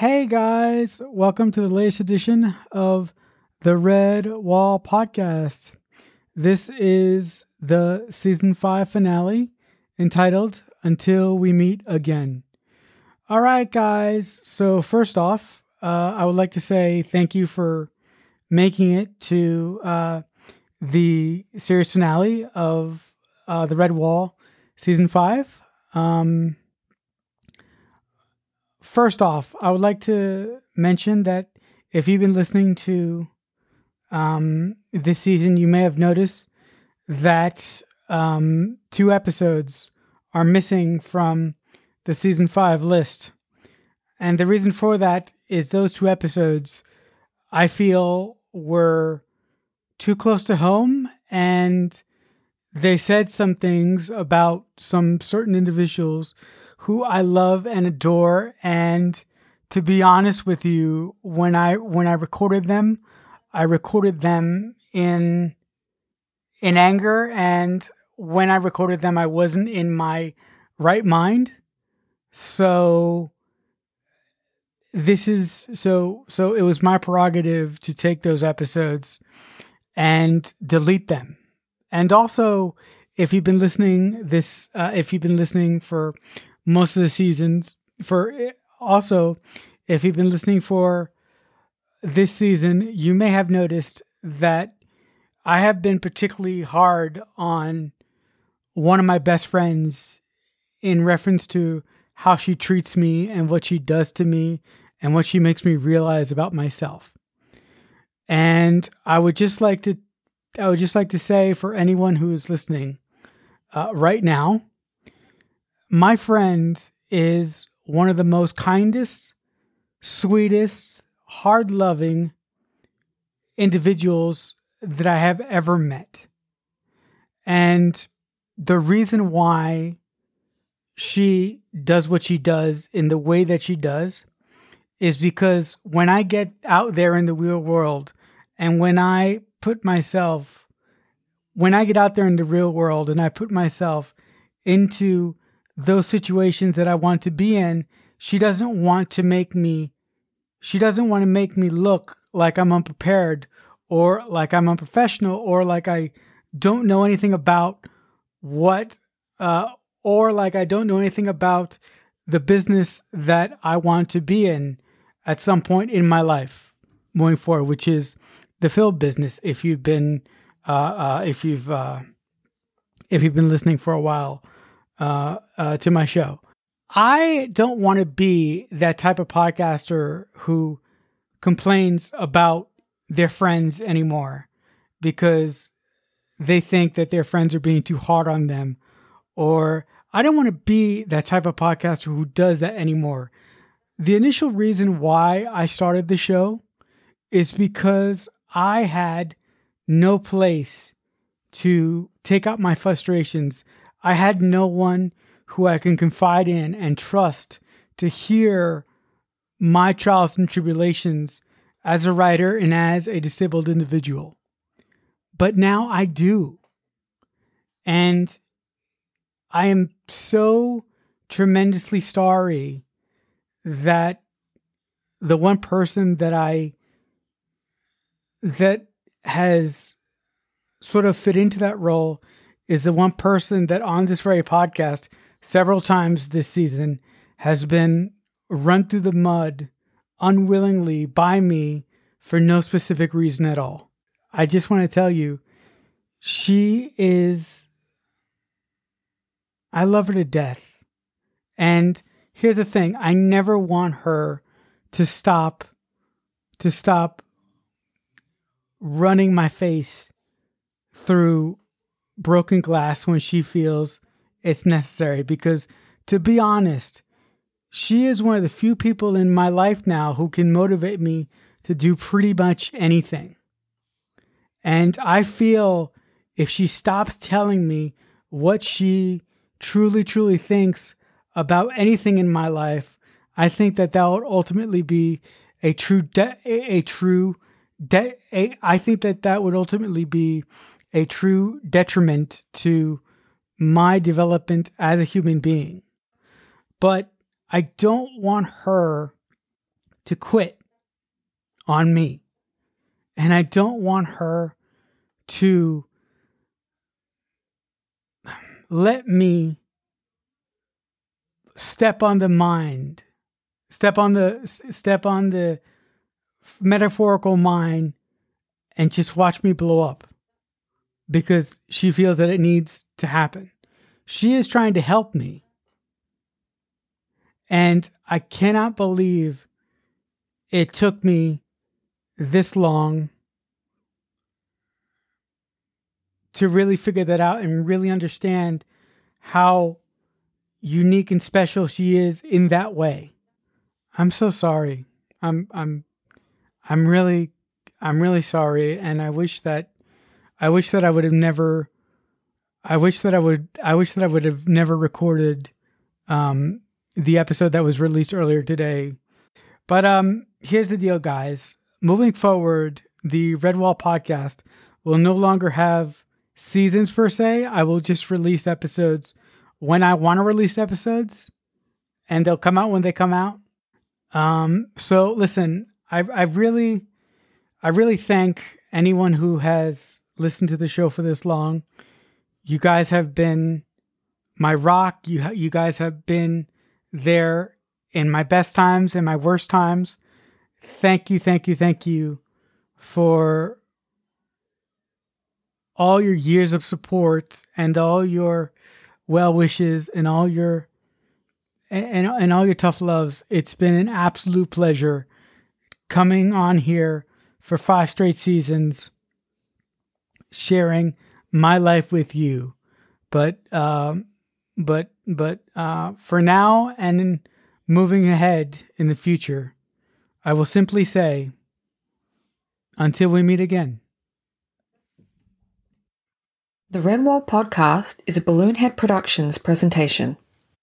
Hey guys, welcome to the latest edition of the Red Wall Podcast. This is the season five finale entitled Until We Meet Again. All right, guys. So, first off, uh, I would like to say thank you for making it to uh, the series finale of uh, the Red Wall season five. Um, first off, I would like to mention that if you've been listening to um, this season, you may have noticed that um, two episodes are missing from the season five list. And the reason for that is those two episodes I feel were too close to home and they said some things about some certain individuals who I love and adore. And to be honest with you when I when I recorded them I recorded them in in anger. And when I recorded them I wasn't in my right mind. So this is so so it was my prerogative to take those episodes and delete them. And also if you've been listening this uh, if you've been listening for most of the seasons for also if you've been listening for this season you may have noticed that i have been particularly hard on one of my best friends in reference to how she treats me and what she does to me and what she makes me realize about myself. And i would just like to I would just like to say for anyone who is listening uh, right now, my friend is one of the most kindest, sweetest, hard loving individuals that I have ever met. And the reason why she does what she does in the way that she does is because when I get out there in the real world and when I put myself when I get out there in the real world and I put myself into those situations that I want to be in, she doesn't want to make me she doesn't want to make me look like I'm unprepared or like I'm unprofessional or like I don't know anything about what uh or like I don't know anything about the business that I want to be in at some point in my life moving forward, which is the film business if you've been uh, uh, if you've uh, if you've been listening for a while uh, uh, to my show. I don't want to be that type of podcaster who complains about their friends anymore because they think that their friends are being too hard on them or I don't want to be that type of podcaster who does that anymore. The initial reason why I started the show is because I had no place to take out my frustrations. I had no one who I can confide in and trust to hear my trials and tribulations as a writer and as a disabled individual. But now I do. And I am so tremendously sorry that the one person that I that has sort of fit into that role is the one person that on this very podcast several times this season has been run through the mud unwillingly by me for no specific reason at all. I just want to tell you, she is, I love her to death. And here's the thing I never want her to stop, to stop running my face through broken glass when she feels it's necessary. Because to be honest, she is one of the few people in my life now who can motivate me to do pretty much anything. And I feel if she stops telling me what she truly, truly thinks about anything in my life, I think that that would ultimately be a true, de- a true de- a, I think that that would ultimately be a true detriment to my development as a human being. But I don't want her to quit on me. And I don't want her to let me step on the mind, step on the step on the metaphorical mind and just watch me blow up because she feels that it needs to happen. She is trying to help me. And I cannot believe it took me this long to really figure that out and really understand how unique and special she is in that way. I'm so sorry. I'm I'm I'm really I'm really sorry and I wish that I wish that I would have never I wish that I would I wish that I would have never recorded um the episode that was released earlier today. But um here's the deal guys. Moving forward, the Redwall podcast will no longer have seasons per se. I will just release episodes when I want to release episodes and they'll come out when they come out. Um, so listen, I I really I really thank anyone who has listened to the show for this long. You guys have been my rock. You you guys have been there in my best times and my worst times. Thank you, thank you, thank you for all your years of support and all your well wishes and all your and, and all your tough loves. It's been an absolute pleasure coming on here for five straight seasons, sharing my life with you. But um, but but uh, for now and moving ahead in the future, I will simply say, until we meet again. The Redwall podcast is a Balloonhead Productions presentation.